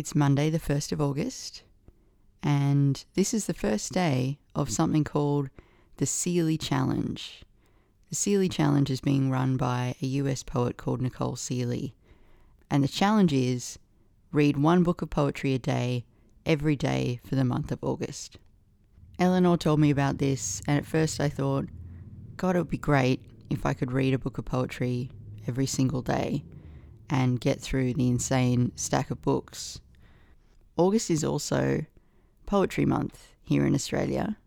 It's Monday, the 1st of August, and this is the first day of something called the Sealey Challenge. The Sealey Challenge is being run by a US poet called Nicole Sealey, and the challenge is read one book of poetry a day every day for the month of August. Eleanor told me about this, and at first I thought, God, it would be great if I could read a book of poetry every single day and get through the insane stack of books. August is also Poetry Month here in Australia.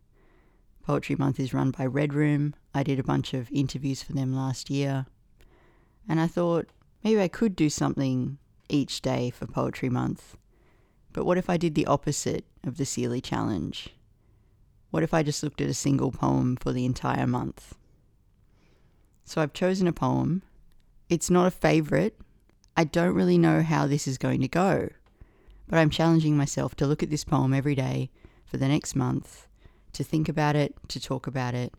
Poetry Month is run by Red Room. I did a bunch of interviews for them last year. And I thought maybe I could do something each day for Poetry Month. But what if I did the opposite of the Sealey Challenge? What if I just looked at a single poem for the entire month? So I've chosen a poem. It's not a favourite, I don't really know how this is going to go, but I'm challenging myself to look at this poem every day for the next month, to think about it, to talk about it,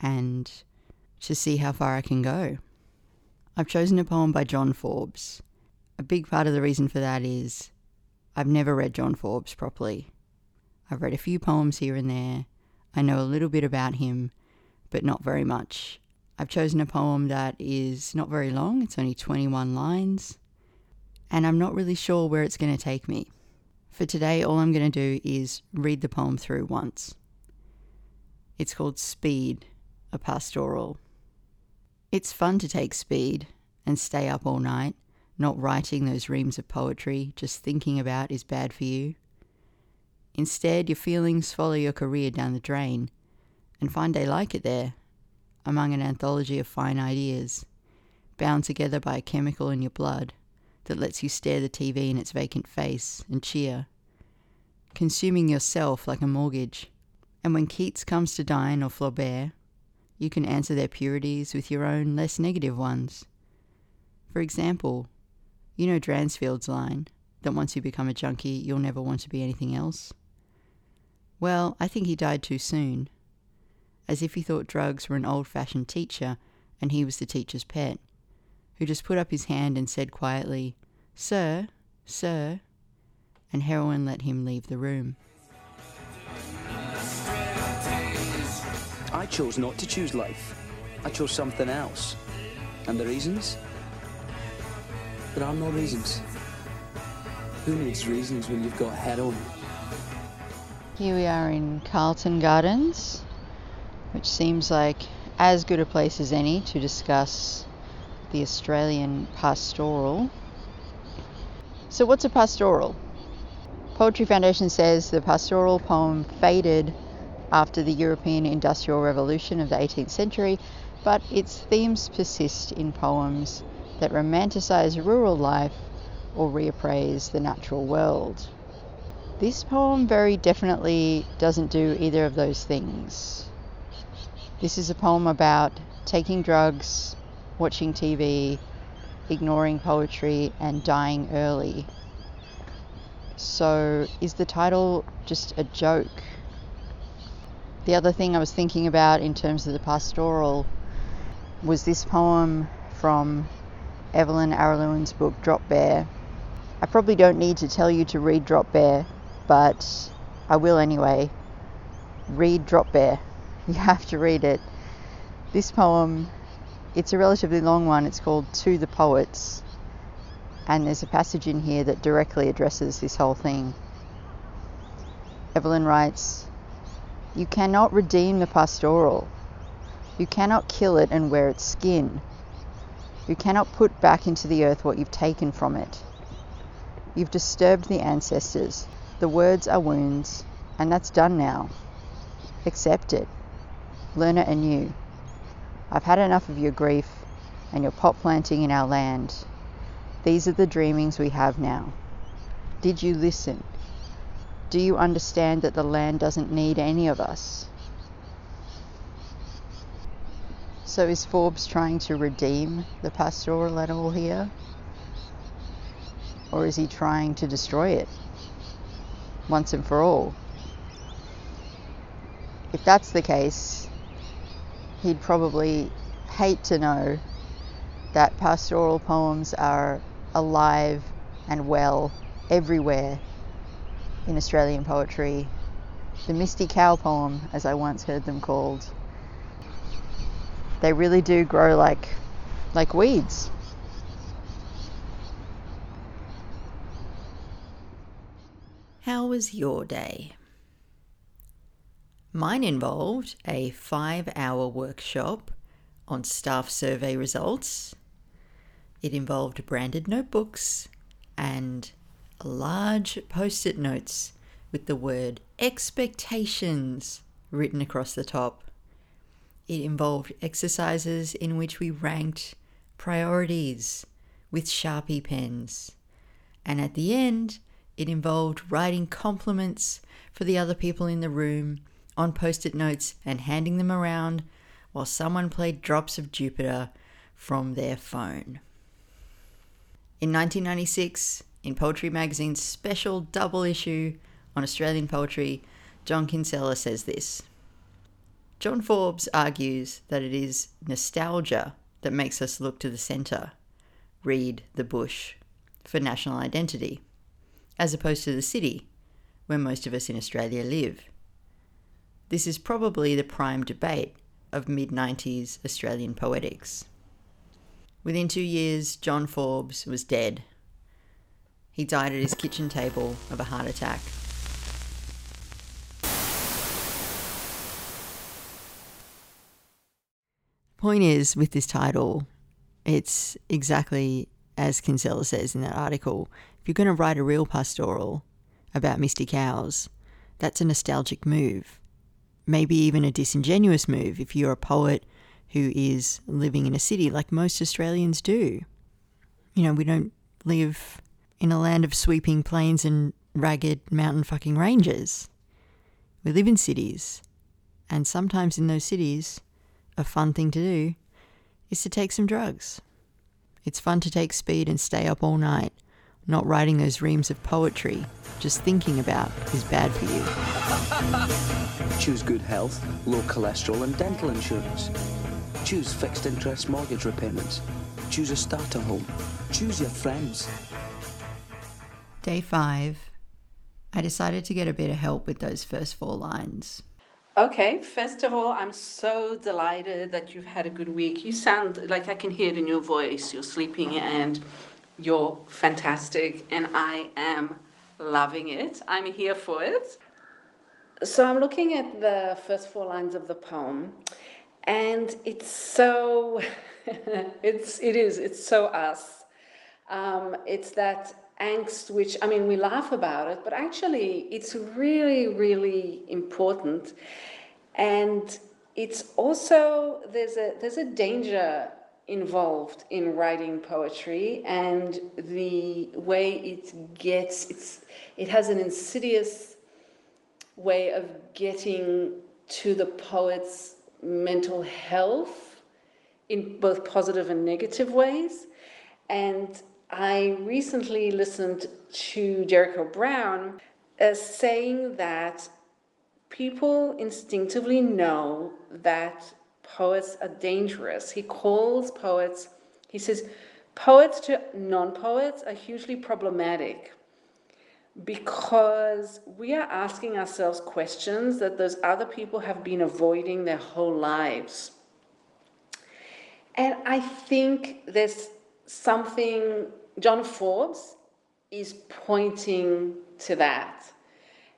and to see how far I can go. I've chosen a poem by John Forbes. A big part of the reason for that is I've never read John Forbes properly. I've read a few poems here and there. I know a little bit about him, but not very much. I've chosen a poem that is not very long, it's only 21 lines, and I'm not really sure where it's going to take me. For today, all I'm going to do is read the poem through once. It's called Speed, a pastoral. It's fun to take speed and stay up all night, not writing those reams of poetry just thinking about is bad for you. Instead, your feelings follow your career down the drain and find they like it there among an anthology of fine ideas, bound together by a chemical in your blood that lets you stare the TV in its vacant face and cheer, consuming yourself like a mortgage. And when Keats comes to dine or Flaubert, you can answer their purities with your own less negative ones. For example, you know Dransfield's line that once you become a junkie, you'll never want to be anything else? Well, I think he died too soon as if he thought drugs were an old fashioned teacher and he was the teacher's pet, who just put up his hand and said quietly, Sir, sir, and heroin let him leave the room. I chose not to choose life. I chose something else. And the reasons? There are no reasons. Who needs reasons when you've got heroin? Here we are in Carlton Gardens, which seems like as good a place as any to discuss the Australian pastoral. So, what's a pastoral? Poetry Foundation says the pastoral poem faded after the European Industrial Revolution of the 18th century, but its themes persist in poems that romanticize rural life or reappraise the natural world. This poem very definitely doesn't do either of those things. This is a poem about taking drugs, watching TV, ignoring poetry, and dying early. So, is the title just a joke? The other thing I was thinking about in terms of the pastoral was this poem from Evelyn Araluen book Drop Bear. I probably don't need to tell you to read Drop Bear, but I will anyway. Read Drop Bear. You have to read it. This poem, it's a relatively long one. It's called To the Poets. And there's a passage in here that directly addresses this whole thing. Evelyn writes, You cannot redeem the pastoral. You cannot kill it and wear its skin. You cannot put back into the earth what you've taken from it. You've disturbed the ancestors. The words are wounds, and that's done now. Accept it learn it anew. I've had enough of your grief and your pot planting in our land. These are the dreamings we have now. Did you listen? Do you understand that the land doesn't need any of us? So is Forbes trying to redeem the pastoral at all here? Or is he trying to destroy it once and for all? If that's the case, he'd probably hate to know that pastoral poems are alive and well everywhere in Australian poetry. The Misty Cow poem, as I once heard them called. They really do grow like like weeds. How was your day? Mine involved a five hour workshop on staff survey results. It involved branded notebooks and large post it notes with the word expectations written across the top. It involved exercises in which we ranked priorities with Sharpie pens. And at the end, it involved writing compliments for the other people in the room on post it notes and handing them around while someone played Drops of Jupiter from their phone. In 1996, in Poetry Magazine's special double issue on Australian poetry, John Kinsella says this John Forbes argues that it is nostalgia that makes us look to the centre, read the bush, for national identity, as opposed to the city, where most of us in Australia live. This is probably the prime debate of mid 90s Australian poetics. Within two years, John Forbes was dead. He died at his kitchen table of a heart attack. Point is, with this title, it's exactly as Kinsella says in that article. If you're going to write a real pastoral about misty cows, that's a nostalgic move maybe even a disingenuous move if you're a poet who is living in a city like most Australians do. You know, we don't live in a land of sweeping plains and ragged mountain fucking ranges. We live in cities. And sometimes in those cities, a fun thing to do is to take some drugs. It's fun to take speed and stay up all night, not writing those reams of poetry just thinking about is bad for you. Choose good health, low cholesterol, and dental insurance. Choose fixed interest mortgage repayments. Choose a starter home. Choose your friends. Day five, I decided to get a bit of help with those first four lines. Okay, first of all, I'm so delighted that you've had a good week. You sound like I can hear it in your voice. You're sleeping and you're fantastic, and I am loving it. I'm here for it. So I'm looking at the first four lines of the poem, and it's so, it's it is it's so us. Um, it's that angst which I mean we laugh about it, but actually it's really really important, and it's also there's a there's a danger involved in writing poetry and the way it gets it's it has an insidious way of getting to the poet's mental health in both positive and negative ways and i recently listened to jericho brown as saying that people instinctively know that poets are dangerous. He calls poets, he says, poets to non poets are hugely problematic because we are asking ourselves questions that those other people have been avoiding their whole lives. And I think there's something, John Forbes is pointing to that.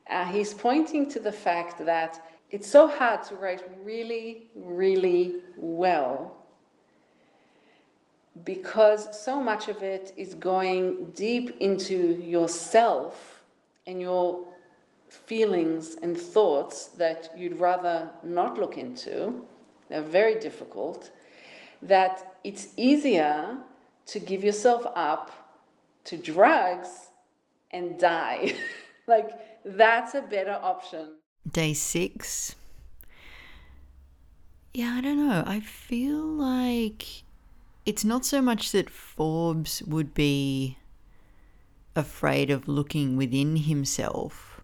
Uh, he's pointing to the fact that it's so hard to write really, really well because so much of it is going deep into yourself and your feelings and thoughts that you'd rather not look into. They're very difficult. That it's easier to give yourself up to drugs and die. like, that's a better option day six. Yeah, I don't know. I feel like it's not so much that Forbes would be afraid of looking within himself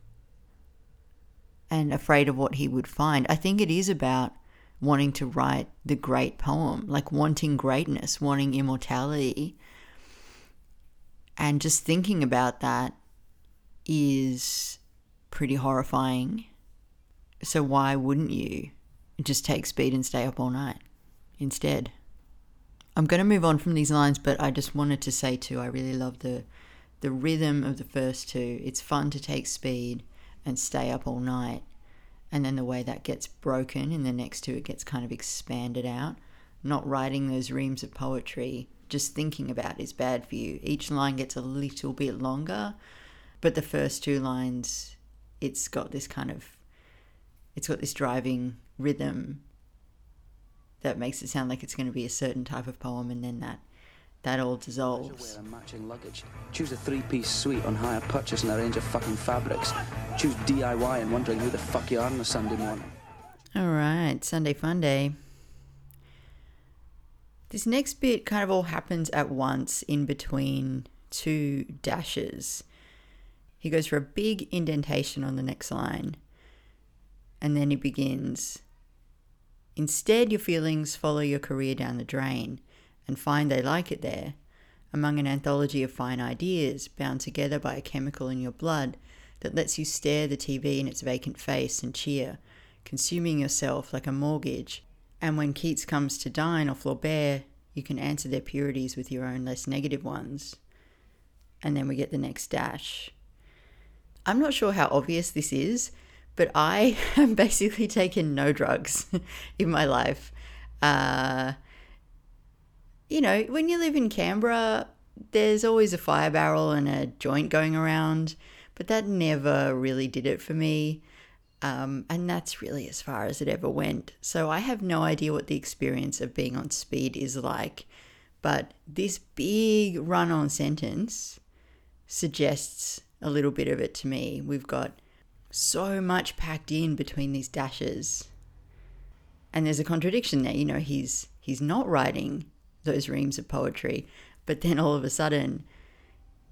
and afraid of what he would find. I think it is about wanting to write the great poem, like wanting greatness, wanting immortality. And just thinking about that is pretty horrifying. So why wouldn't you just take speed and stay up all night instead? I'm going to move on from these lines, but I just wanted to say too, I really love the the rhythm of the first two. It's fun to take speed and stay up all night. And then the way that gets broken in the next two, it gets kind of expanded out. Not writing those reams of poetry, just thinking about is bad for you. Each line gets a little bit longer, but the first two lines, it's got this kind of, it's got this driving rhythm that makes it sound like it's going to be a certain type of poem, and then that that all dissolves. Matching luggage. Choose a three-piece suite on hire purchase and a range of fucking fabrics. Choose DIY and wondering who the fuck you are on a Sunday morning. All right, Sunday fun day. This next bit kind of all happens at once in between two dashes. He goes for a big indentation on the next line, and then he begins. Instead, your feelings follow your career down the drain and find they like it there, among an anthology of fine ideas bound together by a chemical in your blood that lets you stare the TV in its vacant face and cheer, consuming yourself like a mortgage. And when Keats comes to dine or Flaubert, you can answer their purities with your own less negative ones. And then we get the next dash. I'm not sure how obvious this is, but I have basically taken no drugs in my life. Uh, you know, when you live in Canberra, there's always a fire barrel and a joint going around, but that never really did it for me. Um, and that's really as far as it ever went. So I have no idea what the experience of being on speed is like. But this big run on sentence suggests a little bit of it to me. We've got so much packed in between these dashes. And there's a contradiction there. You know, he's he's not writing those reams of poetry, but then all of a sudden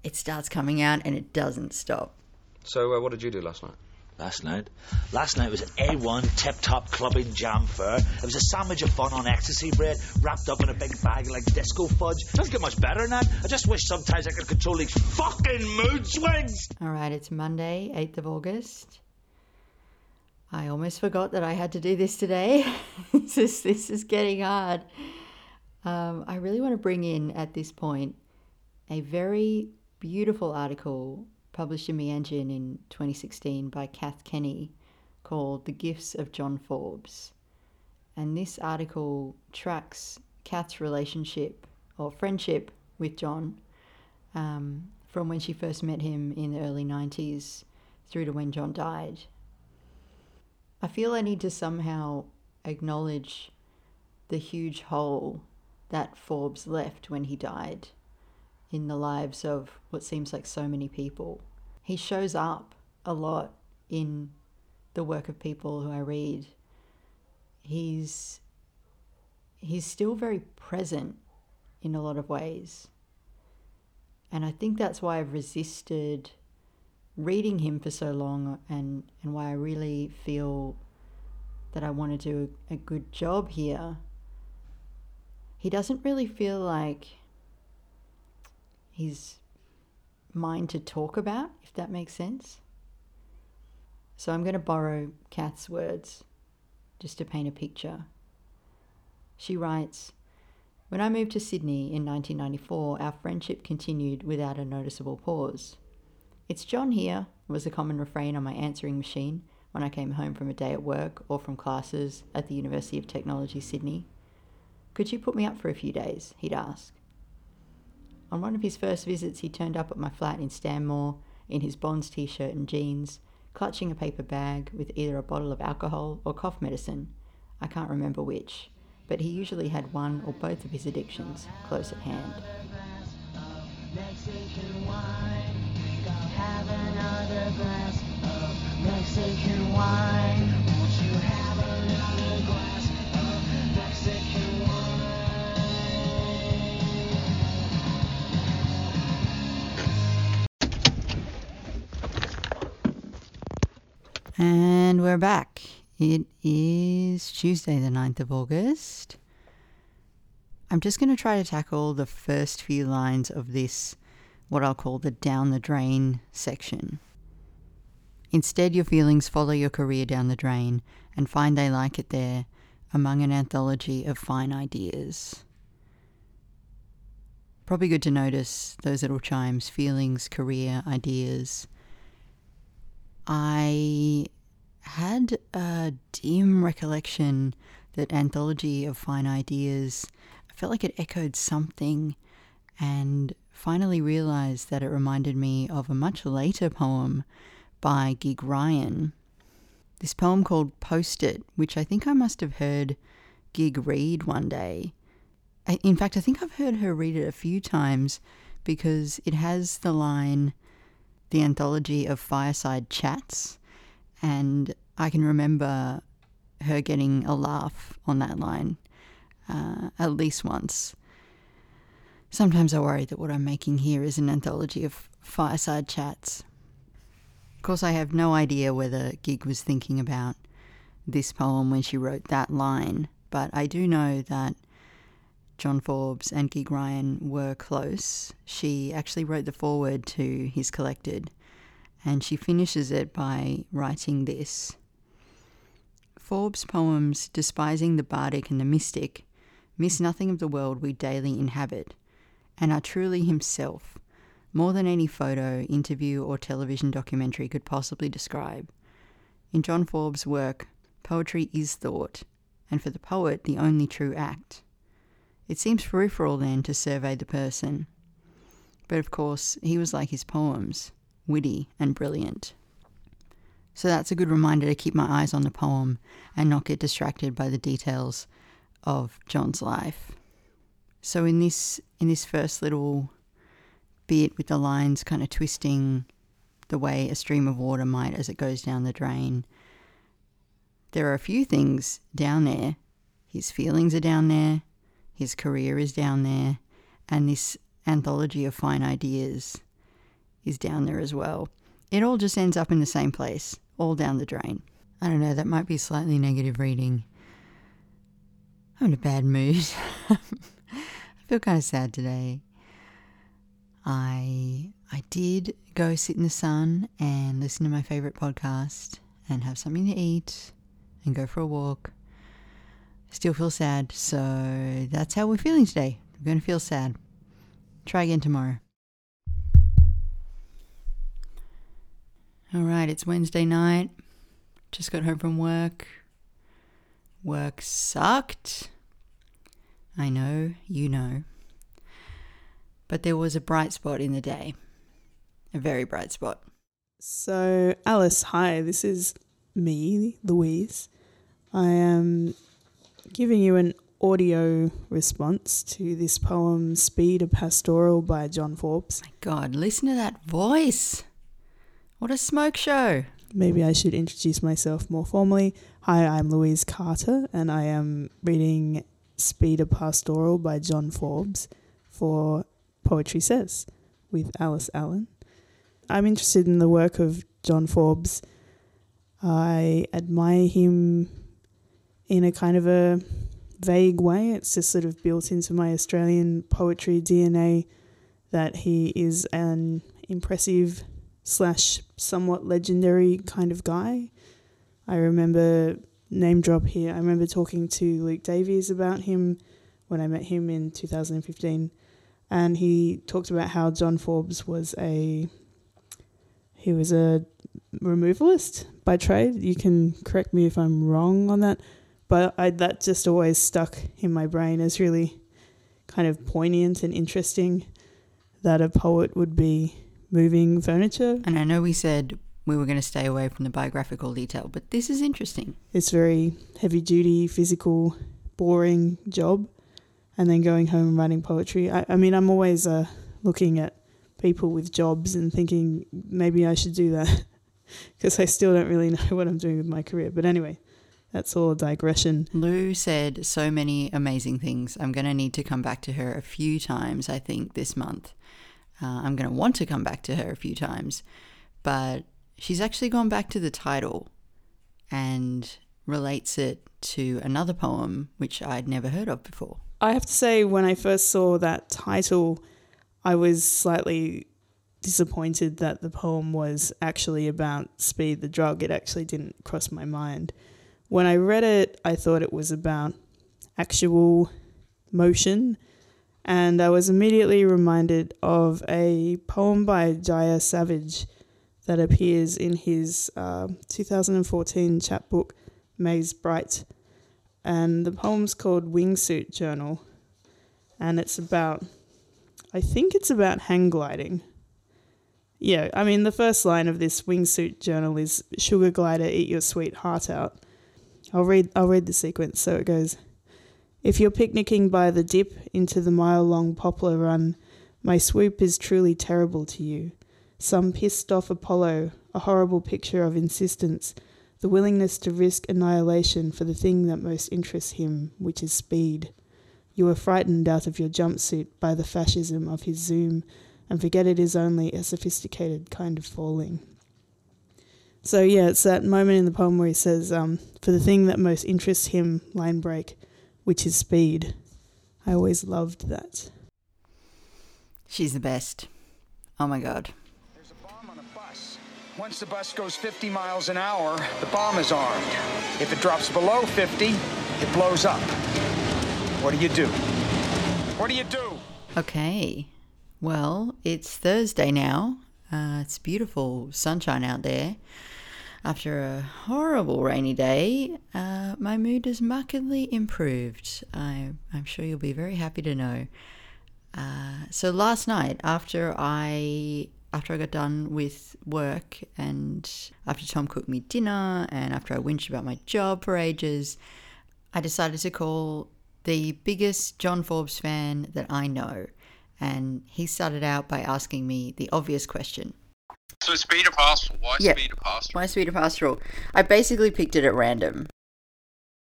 it starts coming out and it doesn't stop. So, uh, what did you do last night? Last night? Last night was an A1 tip top clubbing jam fair. It was a sandwich of fun on ecstasy bread wrapped up in a big bag like disco fudge. Doesn't get much better than that. I just wish sometimes I could control these fucking mood swings. All right, it's Monday, 8th of August. I almost forgot that I had to do this today. this, is, this is getting hard. Um, I really want to bring in at this point a very beautiful article published in The Meanjin in 2016 by Kath Kenny called The Gifts of John Forbes. And this article tracks Kath's relationship or friendship with John um, from when she first met him in the early 90s through to when John died. I feel I need to somehow acknowledge the huge hole that Forbes left when he died in the lives of what seems like so many people. He shows up a lot in the work of people who I read. He's he's still very present in a lot of ways. And I think that's why I've resisted reading him for so long and, and why I really feel that I want to do a good job here he doesn't really feel like he's mind to talk about, if that makes sense. So I'm going to borrow Kath's words just to paint a picture. She writes When I moved to Sydney in 1994, our friendship continued without a noticeable pause. It's John here was a common refrain on my answering machine when I came home from a day at work or from classes at the University of Technology, Sydney. Could you put me up for a few days? he'd ask. On one of his first visits, he turned up at my flat in Stanmore in his Bonds t shirt and jeans, clutching a paper bag with either a bottle of alcohol or cough medicine. I can't remember which, but he usually had one or both of his addictions close at hand. Mexican wine. And we're back. It is Tuesday, the 9th of August. I'm just going to try to tackle the first few lines of this, what I'll call the down the drain section. Instead, your feelings follow your career down the drain and find they like it there among an anthology of fine ideas. Probably good to notice those little chimes feelings, career, ideas. I had a dim recollection that Anthology of Fine Ideas, I felt like it echoed something, and finally realized that it reminded me of a much later poem by Gig Ryan. This poem called Post It, which I think I must have heard Gig read one day. In fact, I think I've heard her read it a few times because it has the line, the anthology of fireside chats, and I can remember her getting a laugh on that line uh, at least once. Sometimes I worry that what I'm making here is an anthology of fireside chats. Of course, I have no idea whether Gig was thinking about this poem when she wrote that line, but I do know that John Forbes and Gig Ryan were close. She actually wrote the foreword to his collected, and she finishes it by writing this. Forbes' poems, despising the bardic and the mystic, miss nothing of the world we daily inhabit, and are truly himself, more than any photo, interview, or television documentary could possibly describe. In John Forbes' work, poetry is thought, and for the poet, the only true act. It seems peripheral then to survey the person. But of course, he was like his poems, witty and brilliant. So that's a good reminder to keep my eyes on the poem and not get distracted by the details of John's life. So in this in this first little bit with the lines kind of twisting the way a stream of water might as it goes down the drain, there are a few things down there. His feelings are down there, his career is down there, and this anthology of fine ideas is down there as well. It all just ends up in the same place, all down the drain. I don't know, that might be slightly negative reading. I'm in a bad mood. I feel kind of sad today. I I did go sit in the sun and listen to my favorite podcast and have something to eat and go for a walk. Still feel sad, so that's how we're feeling today. We're going to feel sad. Try again tomorrow. All right, it's Wednesday night. Just got home from work. Work sucked. I know, you know. But there was a bright spot in the day. A very bright spot. So, Alice, hi, this is me, Louise. I am giving you an audio response to this poem, Speed a Pastoral by John Forbes. My God, listen to that voice. What a smoke show. Maybe I should introduce myself more formally. Hi, I'm Louise Carter, and I am reading Speed a Pastoral by John Forbes for Poetry Says with Alice Allan. I'm interested in the work of John Forbes. I admire him in a kind of a vague way. It's just sort of built into my Australian poetry DNA that he is an impressive slash somewhat legendary kind of guy. I remember name drop here. I remember talking to Luke Davies about him when I met him in 2015 and he talked about how John Forbes was a he was a removalist by trade. You can correct me if I'm wrong on that, but I, that just always stuck in my brain as really kind of poignant and interesting that a poet would be moving furniture. And I know we said we were going to stay away from the biographical detail, but this is interesting. It's very heavy duty, physical, boring job, and then going home and writing poetry. I, I mean, I'm always uh, looking at people with jobs and thinking maybe I should do that because I still don't really know what I'm doing with my career. But anyway, that's all a digression. Lou said so many amazing things. I'm going to need to come back to her a few times, I think, this month. Uh, I'm going to want to come back to her a few times. But she's actually gone back to the title and relates it to another poem which I'd never heard of before. I have to say, when I first saw that title, I was slightly disappointed that the poem was actually about speed the drug. It actually didn't cross my mind. When I read it, I thought it was about actual motion, and I was immediately reminded of a poem by Jaya Savige that appears in his uh, 2014 chapbook, Maze Bright. And the poem's called Wingsuit Journal, and it's about, I think it's about hang gliding. Yeah, I mean, the first line of this wingsuit journal is Sugar glider, eat your sweet heart out. I'll read, I'll read the sequence. So it goes If you're picnicking by the dip into the mile long poplar run, my swoop is truly terrible to you. Some pissed off Apollo, a horrible picture of insistence, the willingness to risk annihilation for the thing that most interests him, which is speed. You are frightened out of your jumpsuit by the fascism of his zoom and forget it is only a sophisticated kind of falling. So yeah, it's that moment in the poem where he says, um, "For the thing that most interests him, line break, which is speed." I always loved that. She's the best. Oh my god. There's a bomb on a bus. Once the bus goes 50 miles an hour, the bomb is armed. If it drops below 50, it blows up. What do you do? What do you do? Okay. Well, it's Thursday now. Uh, it's beautiful sunshine out there. After a horrible rainy day, uh, my mood has markedly improved. I, I'm sure you'll be very happy to know. Uh, so last night, after I after I got done with work and after Tom cooked me dinner and after I whinged about my job for ages, I decided to call the biggest John Forbes fan that I know. And he started out by asking me the obvious question. So Speed a Pastoral, why Yeah. Speed a Pastoral? Why Speed a Pastoral? I basically picked it at random.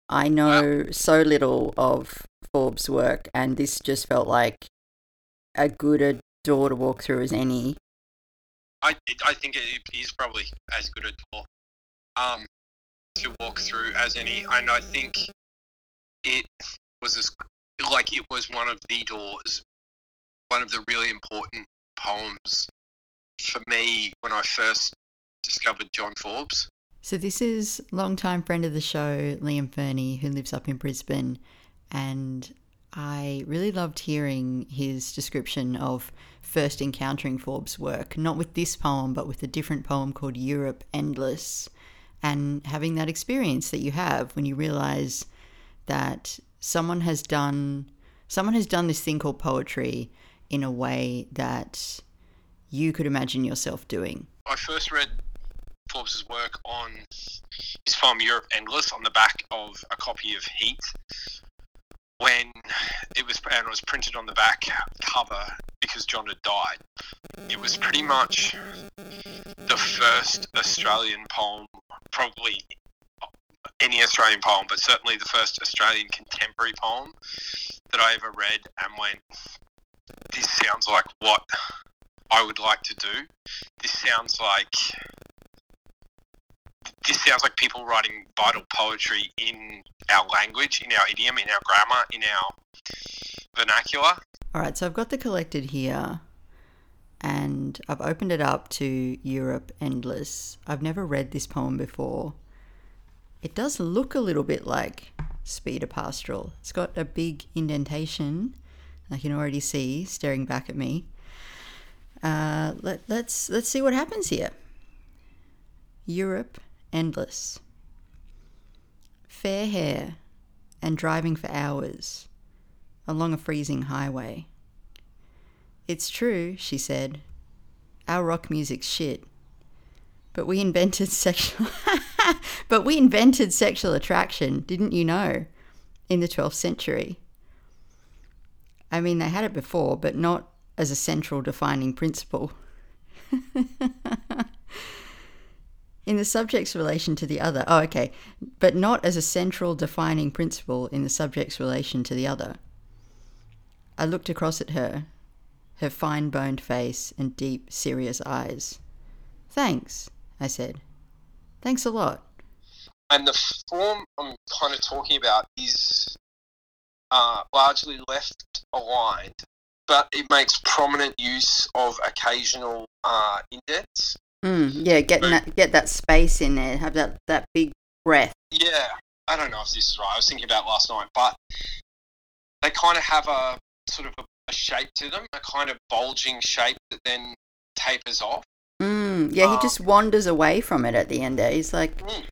I know so little of Forbes' work, and this just felt like a good a door to walk through as any. I I think it is probably as good a door um to walk through as any, and I think it was as like it was one of the doors, one of the really important poems for me when I first discovered John Forbes. So this is longtime friend of the show, Liam Ferney, who lives up in Brisbane, and I really loved hearing his description of first encountering Forbes' work, not with this poem, but with a different poem called Europe Endless, and having that experience that you have when you realize that someone has done someone has done this thing called poetry in a way that you could imagine yourself doing. I first read Forbes' work on his poem Europe Endless on the back of a copy of Heat when it was and it was printed on the back cover because John had died. It was pretty much the first Australian poem, probably any Australian poem, but certainly the first Australian contemporary poem that I ever read and went, this sounds like what I would like to do. This sounds like this sounds like people writing vital poetry in our language, in our idiom, in our grammar, in our vernacular. All right, so I've got the collected here and I've opened it up to Europe Endless. I've never read this poem before. It does look a little bit like Speed a Pastoral. It's got a big indentation, I can already see staring back at me. Uh, let, let's let's see what happens here. Europe Endless. Fair hair and driving for hours along a freezing highway. It's true, she said. Our rock music's shit. But we invented sexual But we invented sexual attraction, didn't you know? In the 12th century. I mean, they had it before, but not as a central defining principle. in the subject's relation to the other. Oh, okay. But not as a central defining principle in the subject's relation to the other. I looked across at her, her fine boned face and deep, serious eyes. Thanks, I said. Thanks a lot. And the form I'm kind of talking about is uh, largely left aligned but it makes prominent use of occasional uh, indents. Mm, yeah, getting that get that space in there, have that that big breath. Yeah, I don't know if this is right. I was thinking about last night, but they kind of have a sort of a, a shape to them, a kind of bulging shape that then tapers off. Mm, yeah, he Um, just wanders away from it at the end there. He's like, Mm.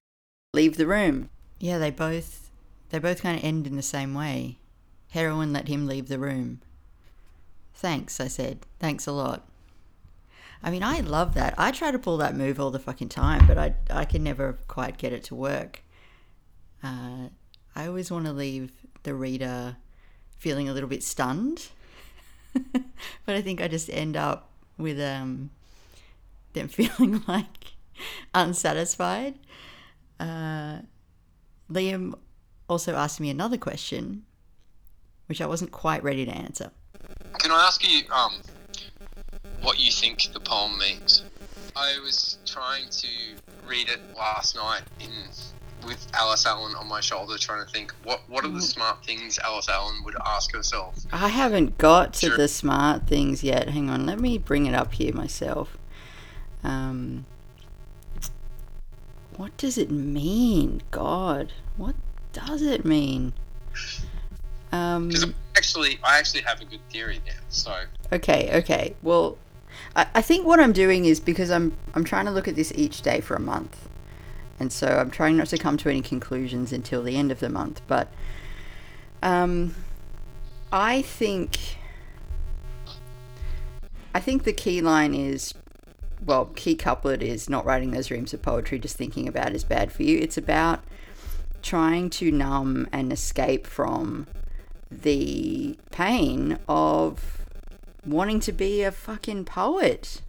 leave the room. Yeah, they both they both kind of end in the same way. Heroin let him leave the room. Thanks, I said. Thanks a lot. I mean, I love that. I try to pull that move all the fucking time, but I I can never quite get it to work. Uh, I always want to leave the reader feeling a little bit stunned, but I think I just end up with um them feeling like unsatisfied. Uh, Liam also asked me another question, which I wasn't quite ready to answer. Can I ask you um, what you think the poem means? I was trying to read it last night in with Alice Allan on my shoulder, trying to think what what are the smart things Alice Allan would ask herself. I haven't got to Sure. the smart things yet. Hang on, let me bring it up here myself. Um, what does it mean? God, what does it mean? Um, actually, I actually have a good theory there. So Okay, okay. Well, I, I think what I'm doing is because I'm I'm trying to look at this each day for a month, and so I'm trying not to come to any conclusions until the end of the month. But um, I think I think the key line is well, key couplet is not writing those reams of poetry, just thinking about is bad for you. It's about trying to numb and escape from the pain of wanting to be a fucking poet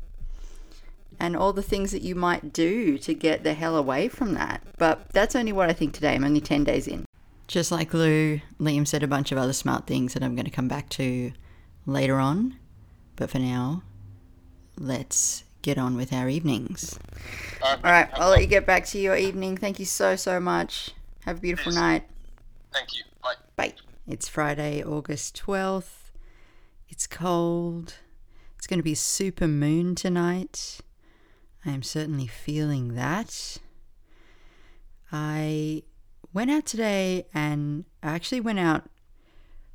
and all the things that you might do to get the hell away from that. But that's only what I think today. I'm only 10 days in. Just like Lou, Liam said a bunch of other smart things that I'm going to come back to later on. But for now, let's get on with our evenings. all All right, I'll let you get back to your evening. Thank you so, so much. Have a beautiful Yes. night. Thank you. Bye. Bye. It's Friday, August 12th. It's cold. It's going to be super moon tonight. I am certainly feeling that. I went out today and I actually went out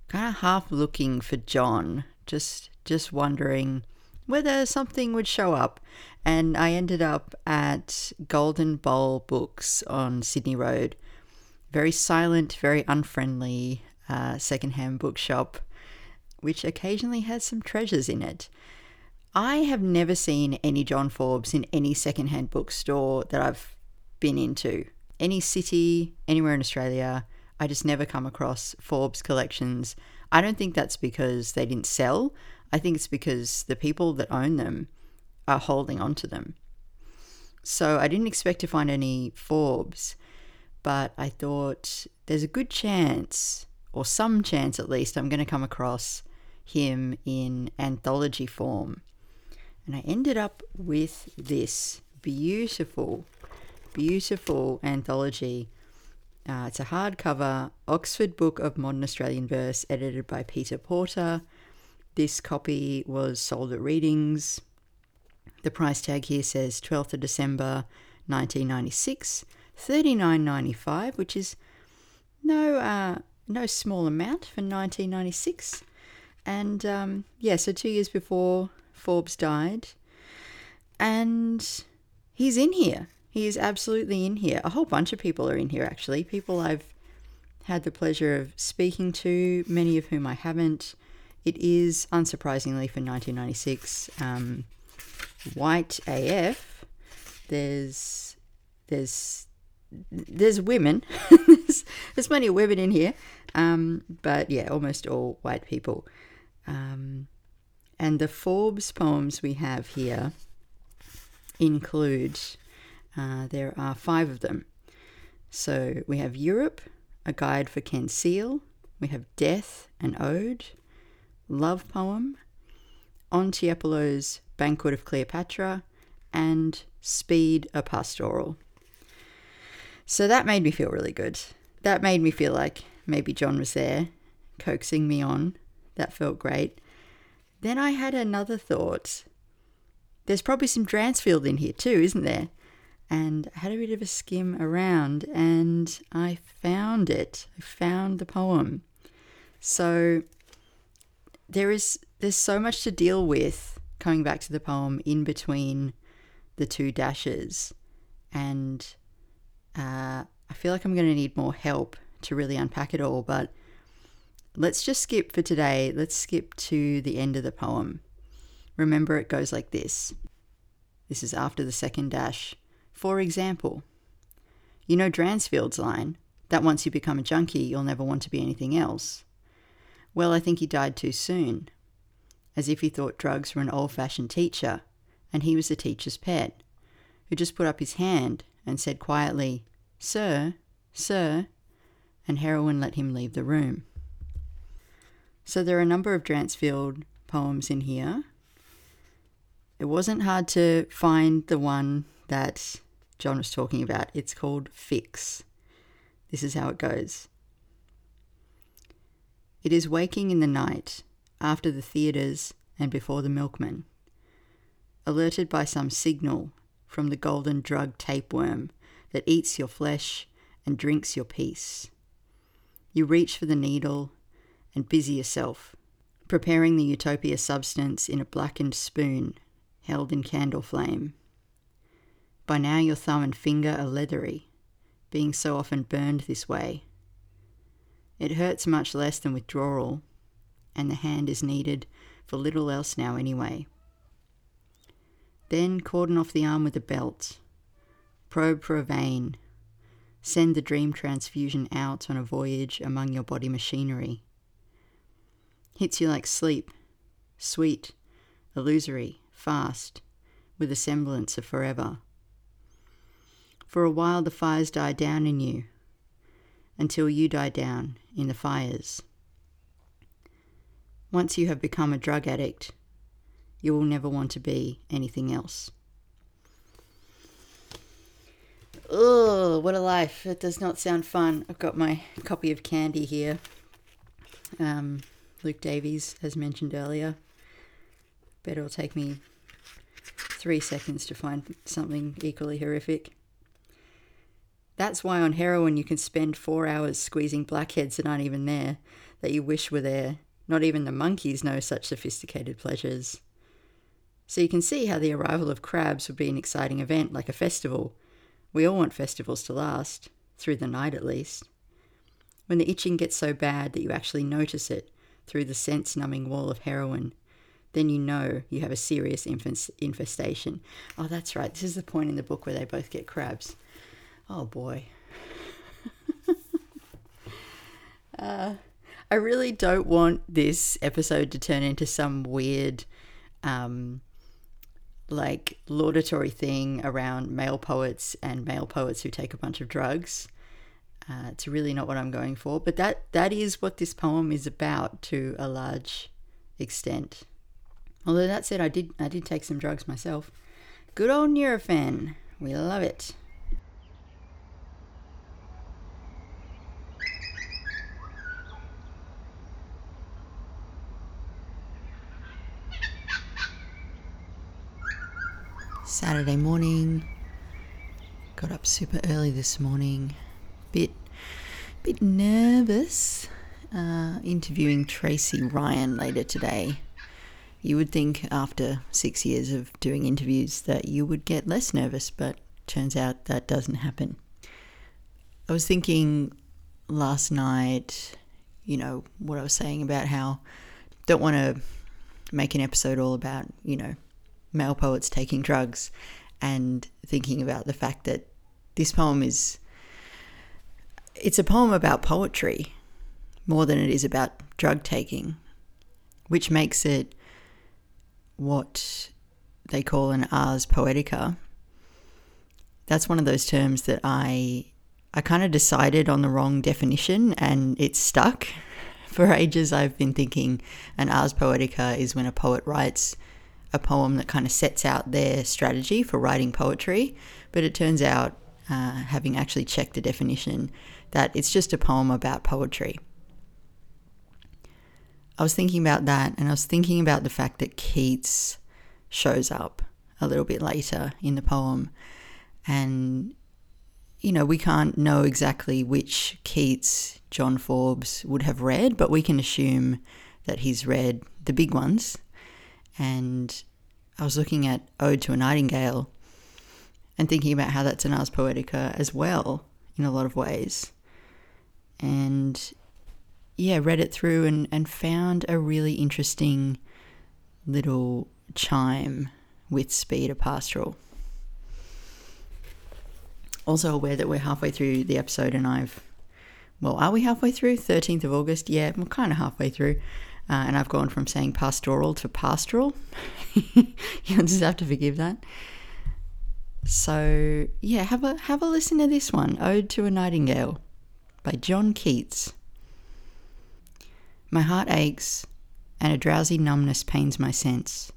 kind of half looking for John, just just wondering whether something would show up. And I ended up at Golden Bowl Books on Sydney Road very silent, very unfriendly uh, secondhand bookshop, which occasionally has some treasures in it. I have never seen any John Forbes in any secondhand bookstore that I've been into. Any city, anywhere in Australia, I just never come across Forbes collections. I don't think that's because they didn't sell. I think it's because the people that own them are holding on to them. So I didn't expect to find any Forbes but I thought there's a good chance, or some chance at least, I'm going to come across him in anthology form. And I ended up with this beautiful, beautiful anthology. Uh, it's a hardcover Oxford Book of Modern Australian Verse, edited by Peter Porter. This copy was sold at readings. The price tag here says 12th of December 1996. Thirty nine ninety five, which is no uh, no small amount for nineteen ninety six, and um, yeah, so two years before Forbes died, and he's in here. He is absolutely in here. A whole bunch of people are in here actually. People I've had the pleasure of speaking to, many of whom I haven't. It is unsurprisingly for 1996, um, white AF. There's there's there's women. there's, there's plenty of women in here, um, but yeah, almost all white people. Um, and the Forbes poems we have here include uh, there are five of them. So we have Europe, a guide for Ken Searle. We have Death, an ode, love poem, On Tiepolo's Banquet of Cleopatra, and Speed, a pastoral. So that made me feel really good. That made me feel like maybe John was there, coaxing me on. That felt great. then I had another thought. There's probably some Dransfield in here too, isn't there? And I had a bit of a skim around and I found it. I found the poem. So there is there's so much to deal with coming back to the poem in between the two dashes and uh, I feel like I'm going to need more help to really unpack it all, but let's just skip for today. Let's skip to the end of the poem. Remember, it goes like this. This is after the second dash. For example, you know Dransfield's line that once you become a junkie, you'll never want to be anything else. Well, I think he died too soon, as if he thought drugs were an old fashioned teacher, and he was the teacher's pet, who just put up his hand and said quietly, Sir, sir, and heroin let him leave the room. So there are a number of Dransfield poems in here. It wasn't hard to find the one that John was talking about. It's called Fix. This is how it goes. It is waking in the night, after the theatres and before the milkman, alerted by some signal from the golden drug tapeworm that eats your flesh and drinks your peace. You reach for the needle and busy yourself, preparing the utopia substance in a blackened spoon held in candle flame. By now, your thumb and finger are leathery, being so often burned this way. It hurts much less than withdrawal, and the hand is needed for little else now anyway. Then cordon off the arm with a belt, probe for a vein, send the dream transfusion out on a voyage among your body machinery. Hits you like sleep, sweet, illusory, fast, with a semblance of forever. For a while the fires die down in you, until you die down in the fires. Once you have become a drug addict, you will never want to be anything else. Oh, what a life. That does not sound fun. I've got my copy of Candy here. Um, Luke Davies, as mentioned earlier. Bet it'll take me three seconds to find something equally horrific. That's why on heroin you can spend four hours squeezing blackheads that aren't even there, that you wish were there. Not even the monkeys know such sophisticated pleasures. So you can see how the arrival of crabs would be an exciting event, like a festival. We all want festivals to last, through the night at least. When the itching gets so bad that you actually notice it through the sense numbing wall of heroin, then you know you have a serious infestation. Oh, that's right. This is the point in the book where they both get crabs. Oh boy. uh, I really don't want this episode to turn into some weird, um, like laudatory thing around male poets and male poets who take a bunch of drugs. Uh, it's really not what I'm going for, but that that is what this poem is about to a large extent. Although that said, I did I did take some drugs myself. Good old Nurofen, we love it. Saturday morning. Got up super early this morning. Bit bit nervous. Uh, interviewing Tracy Ryan later today. You would think after six years of doing interviews that you would get less nervous, but turns out that doesn't happen. I was thinking last night, you know, what I was saying about how don't want to make an episode all about, you know, male poets taking drugs and thinking about the fact that this poem is it's a poem about poetry more than it is about drug taking which makes it what they call an ars poetica. That's one of those terms that i i kind of decided on the wrong definition and it's stuck. For ages i've been thinking an ars poetica is when a poet writes a poem that kind of sets out their strategy for writing poetry, but it turns out, uh, having actually checked the definition, that it's just a poem about poetry. I was thinking about that and I was thinking about the fact that Keats shows up a little bit later in the poem. And, you know, we can't know exactly which Keats John Forbes would have read, but we can assume that he's read the big ones. And I was looking at Ode to a Nightingale and thinking about how that's an Ars Poetica as well, in a lot of ways. And yeah, read it through and, and found a really interesting little chime with Speed a Pastoral. Also aware that we're halfway through the episode and I've, well, are we halfway through? 13th of August? Yeah, we're kind of halfway through. Uh, and I've gone from saying pastoral to pastoral. You'll just have to forgive that. So yeah, have a have a listen to this one, Ode to a Nightingale, by John Keats. My heart aches, and a drowsy numbness pains my sense,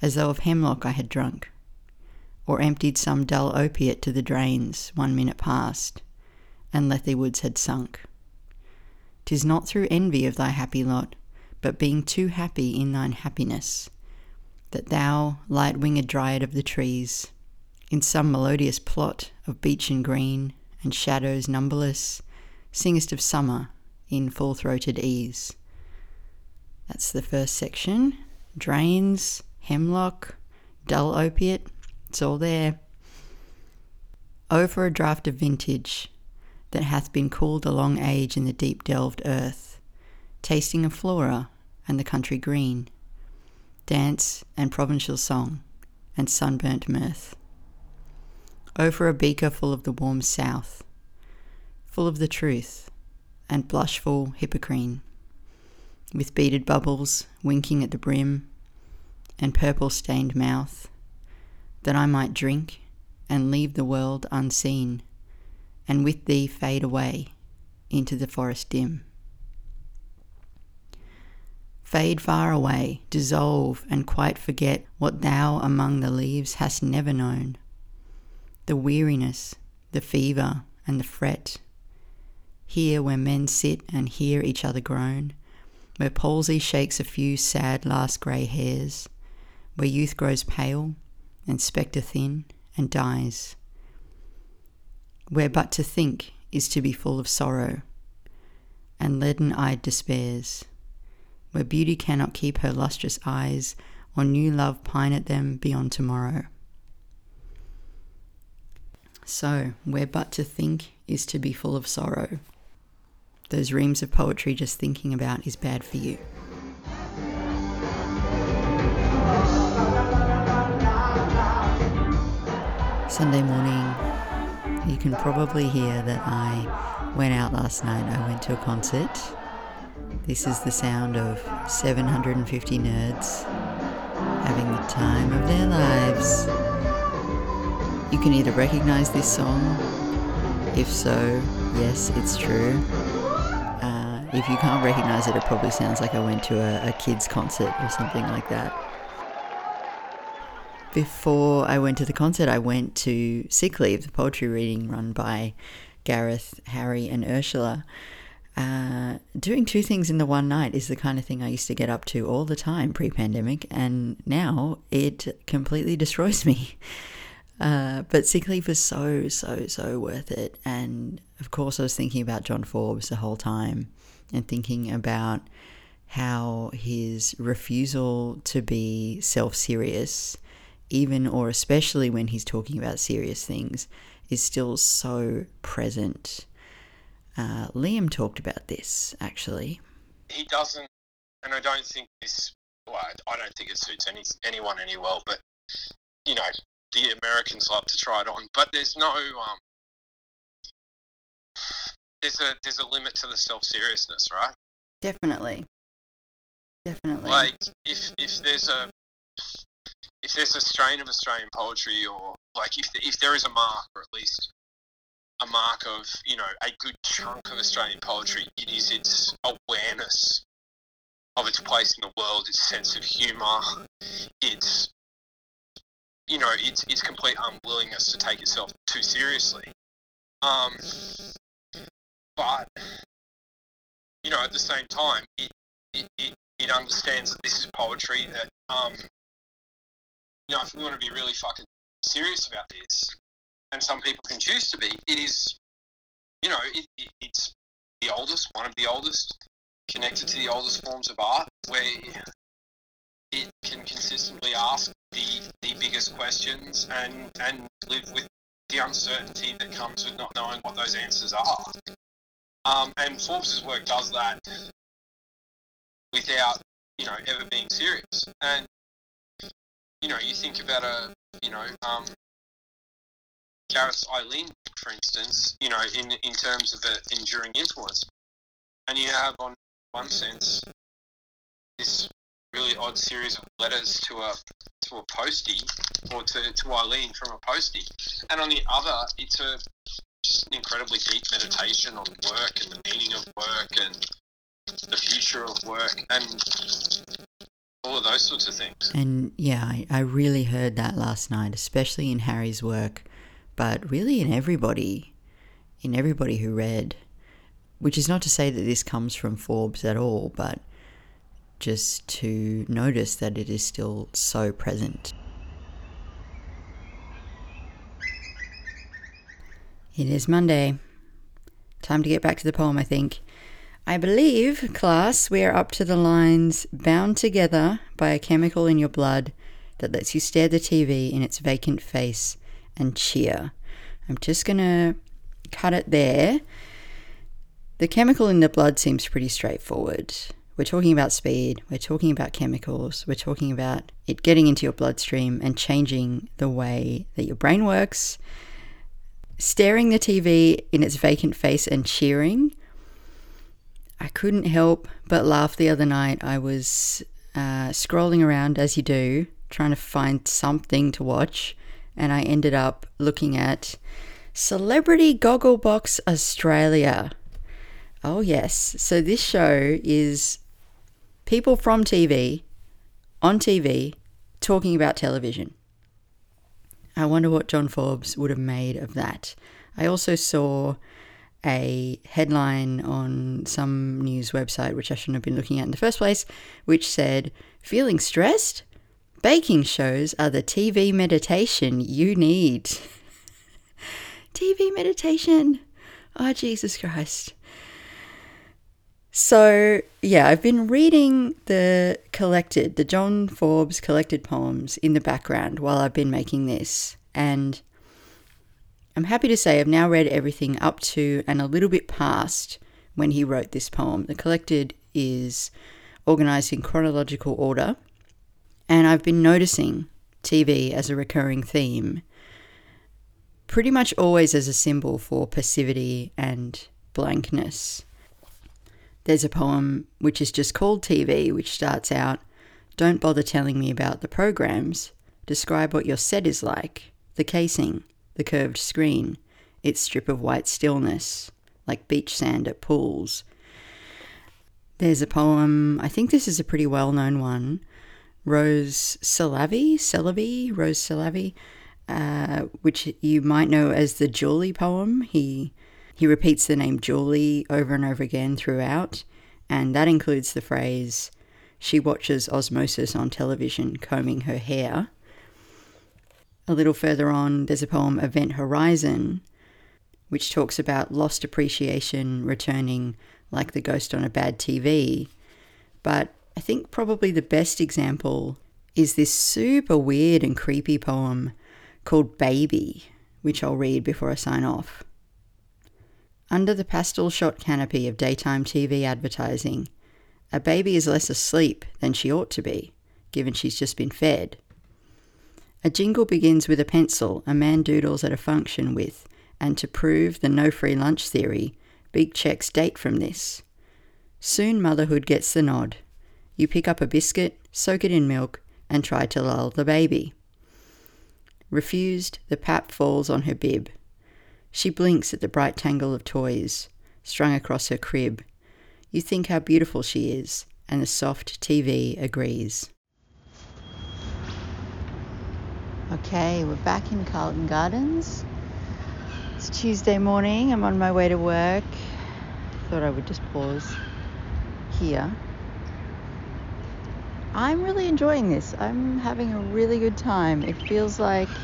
as though of hemlock I had drunk, or emptied some dull opiate to the drains one minute past, and Lethe-wards had sunk. 'Tis not through envy of thy happy lot, but being too happy in thine happiness, that thou, light winged dryad of the trees, in some melodious plot of beech and green and shadows numberless, singest of summer in full throated ease. That's the first section. Drains, hemlock, dull opiate, it's all there. Oh, Over a draught of vintage that hath been cooled a long age in the deep delved earth, tasting of flora and the country green, dance and provincial song, and sunburnt mirth. Over a beaker full of the warm south, full of the truth, and blushful hippocrene, with beaded bubbles winking at the brim, and purple stained mouth, that I might drink and leave the world unseen, and with thee fade away into the forest dim. Fade far away, dissolve, and quite forget what thou among the leaves hast never known. The weariness, the fever, and the fret. Here where men sit and hear each other groan, where palsy shakes a few sad last grey hairs, where youth grows pale and spectre thin and dies. Where but to think is to be full of sorrow, and leaden eyed despairs where beauty cannot keep her lustrous eyes, or new love pine at them beyond tomorrow. So, where but to think is to be full of sorrow. Those reams of poetry just thinking about is bad for you. Sunday morning, you can probably hear that I went out last night. I went to a concert this is the sound of 750 nerds having the time of their lives. You can either recognize this song, if so, yes, it's true. Uh, if you can't recognize it, it probably sounds like I went to a, a kid's concert or something like that. Before I went to the concert, I went to Sick Leave, the poetry reading run by Gareth, Harry, and Ursula. Uh, doing two things in the one night is the kind of thing I used to get up to all the time pre pandemic, and now it completely destroys me. Uh, but sick leave was so, so, so worth it. And of course, I was thinking about John Forbes the whole time and thinking about how his refusal to be self serious, even or especially when he's talking about serious things, is still so present uh, Liam talked about this actually. He doesn't, and I don't think this. Well, I don't think it suits any anyone any well. But you know, the Americans love to try it on. But there's no. Um, there's a there's a limit to the self seriousness, right? Definitely. Definitely. Like if if there's a if there's a strain of Australian poetry, or like if if there is a mark, or at least a mark of you know a good chunk of Australian poetry. It is its awareness of its place in the world, its sense of humour, its you know its its complete unwillingness to take itself too seriously. Um, but you know at the same time, it, it, it it understands that this is poetry. That um, you know, if we want to be really fucking serious about this, and some people can choose to be, it is, you know, it, it, it's the oldest, one of the oldest, connected to the oldest forms of art, where it can consistently ask the the biggest questions and and live with the uncertainty that comes with not knowing what those answers are. Um, and Forbes's work does that without you know ever being serious. And you know, you think about a you know um, Gareth Eileen, for instance, you know, in in terms of an enduring influence, and you have on one sense this really odd series of letters to a to a postie or to, to Eileen from a postie, and on the other, it's a just an incredibly deep meditation on work and the meaning of work and the future of work and all of those sorts of things. And yeah, I, I really heard that last night, especially in Harry's work, but really in everybody, in everybody who read. Which is not to say that this comes from Forbes at all, but just to notice that it is still so present. It is Monday. Time to get back to the poem, I think. I believe, class, we are up to the lines bound together by a chemical in your blood that lets you stare the TV in its vacant face and cheer. I'm just going to cut it there. The chemical in the blood seems pretty straightforward. We're talking about speed, we're talking about chemicals, we're talking about it getting into your bloodstream and changing the way that your brain works. Staring the TV in its vacant face and cheering. I couldn't help but laugh the other night. I was uh, scrolling around as you do, trying to find something to watch, and I ended up looking at Celebrity Gogglebox Australia. Oh, yes. So this show is people from TV on TV talking about television. I wonder what John Forbes would have made of that. I also saw a headline on some news website, which I shouldn't have been looking at in the first place, which said, Feeling stressed? Baking shows are the TV meditation you need. TV meditation. Oh, Jesus Christ. So, yeah, I've been reading the collected, the John Forbes collected poems in the background while I've been making this. And I'm happy to say I've now read everything up to and a little bit past when he wrote this poem. The collected is organized in chronological order. And I've been noticing TV as a recurring theme, pretty much always as a symbol for passivity and blankness. There's a poem which is just called TV, which starts out Don't bother telling me about the programs. Describe what your set is like the casing, the curved screen, its strip of white stillness, like beach sand at pools. There's a poem, I think this is a pretty well known one, Rose Salavi, Celavi, Rose Salavi, uh, which you might know as the Julie poem. He he repeats the name Julie over and over again throughout, and that includes the phrase, she watches osmosis on television, combing her hair. A little further on, there's a poem, Event Horizon, which talks about lost appreciation returning like the ghost on a bad TV. But I think probably the best example is this super weird and creepy poem called Baby, which I'll read before I sign off. Under the pastel shot canopy of daytime TV advertising, a baby is less asleep than she ought to be, given she's just been fed. A jingle begins with a pencil a man doodles at a function with, and to prove the no free lunch theory, big checks date from this. Soon motherhood gets the nod. You pick up a biscuit, soak it in milk, and try to lull the baby. Refused, the pap falls on her bib. She blinks at the bright tangle of toys strung across her crib. You think how beautiful she is, and the soft TV agrees. Okay, we're back in Carlton Gardens. It's Tuesday morning. I'm on my way to work. Thought I would just pause here. I'm really enjoying this. I'm having a really good time. It feels like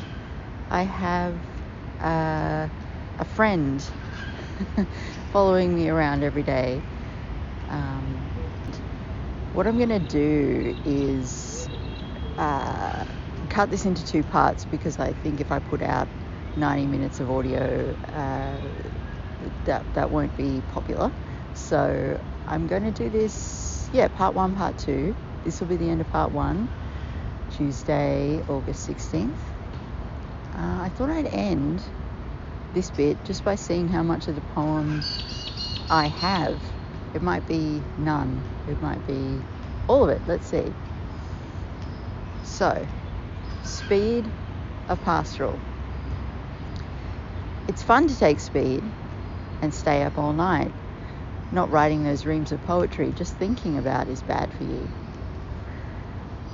I have uh, a friend following me around every day. Um, what I'm going to do is uh, cut this into two parts because I think if I put out 90 minutes of audio, uh, that, that won't be popular. So I'm going to do this, yeah, part one, part two. This will be the end of part one, Tuesday, August 16th. Uh, I thought I'd end this bit just by seeing how much of the poem I have. It might be none, it might be all of it. Let's see. So, Speed a Pastoral. It's fun to take speed and stay up all night. Not writing those reams of poetry, just thinking about is bad for you.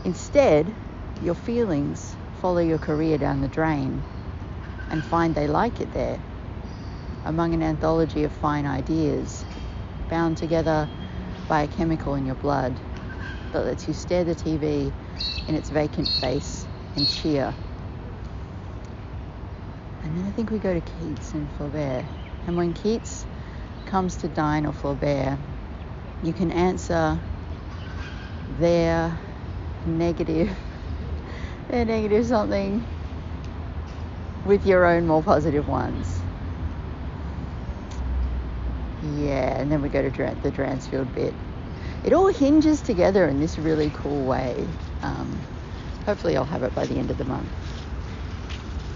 Instead, your feelings follow your career down the drain and find they like it there, among an anthology of fine ideas, bound together by a chemical in your blood that lets you stare the TV in its vacant face and cheer. And then I think we go to Keats and Flaubert. And when Keats comes to dine or Flaubert, you can answer their negative, their negative something with your own more positive ones. Yeah, and then we go to the Dransfield bit. It all hinges together in this really cool way. Um, hopefully, I'll have it by the end of the month.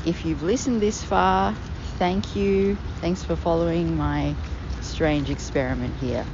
If you've listened this far, thank you. Thanks for following my strange experiment here.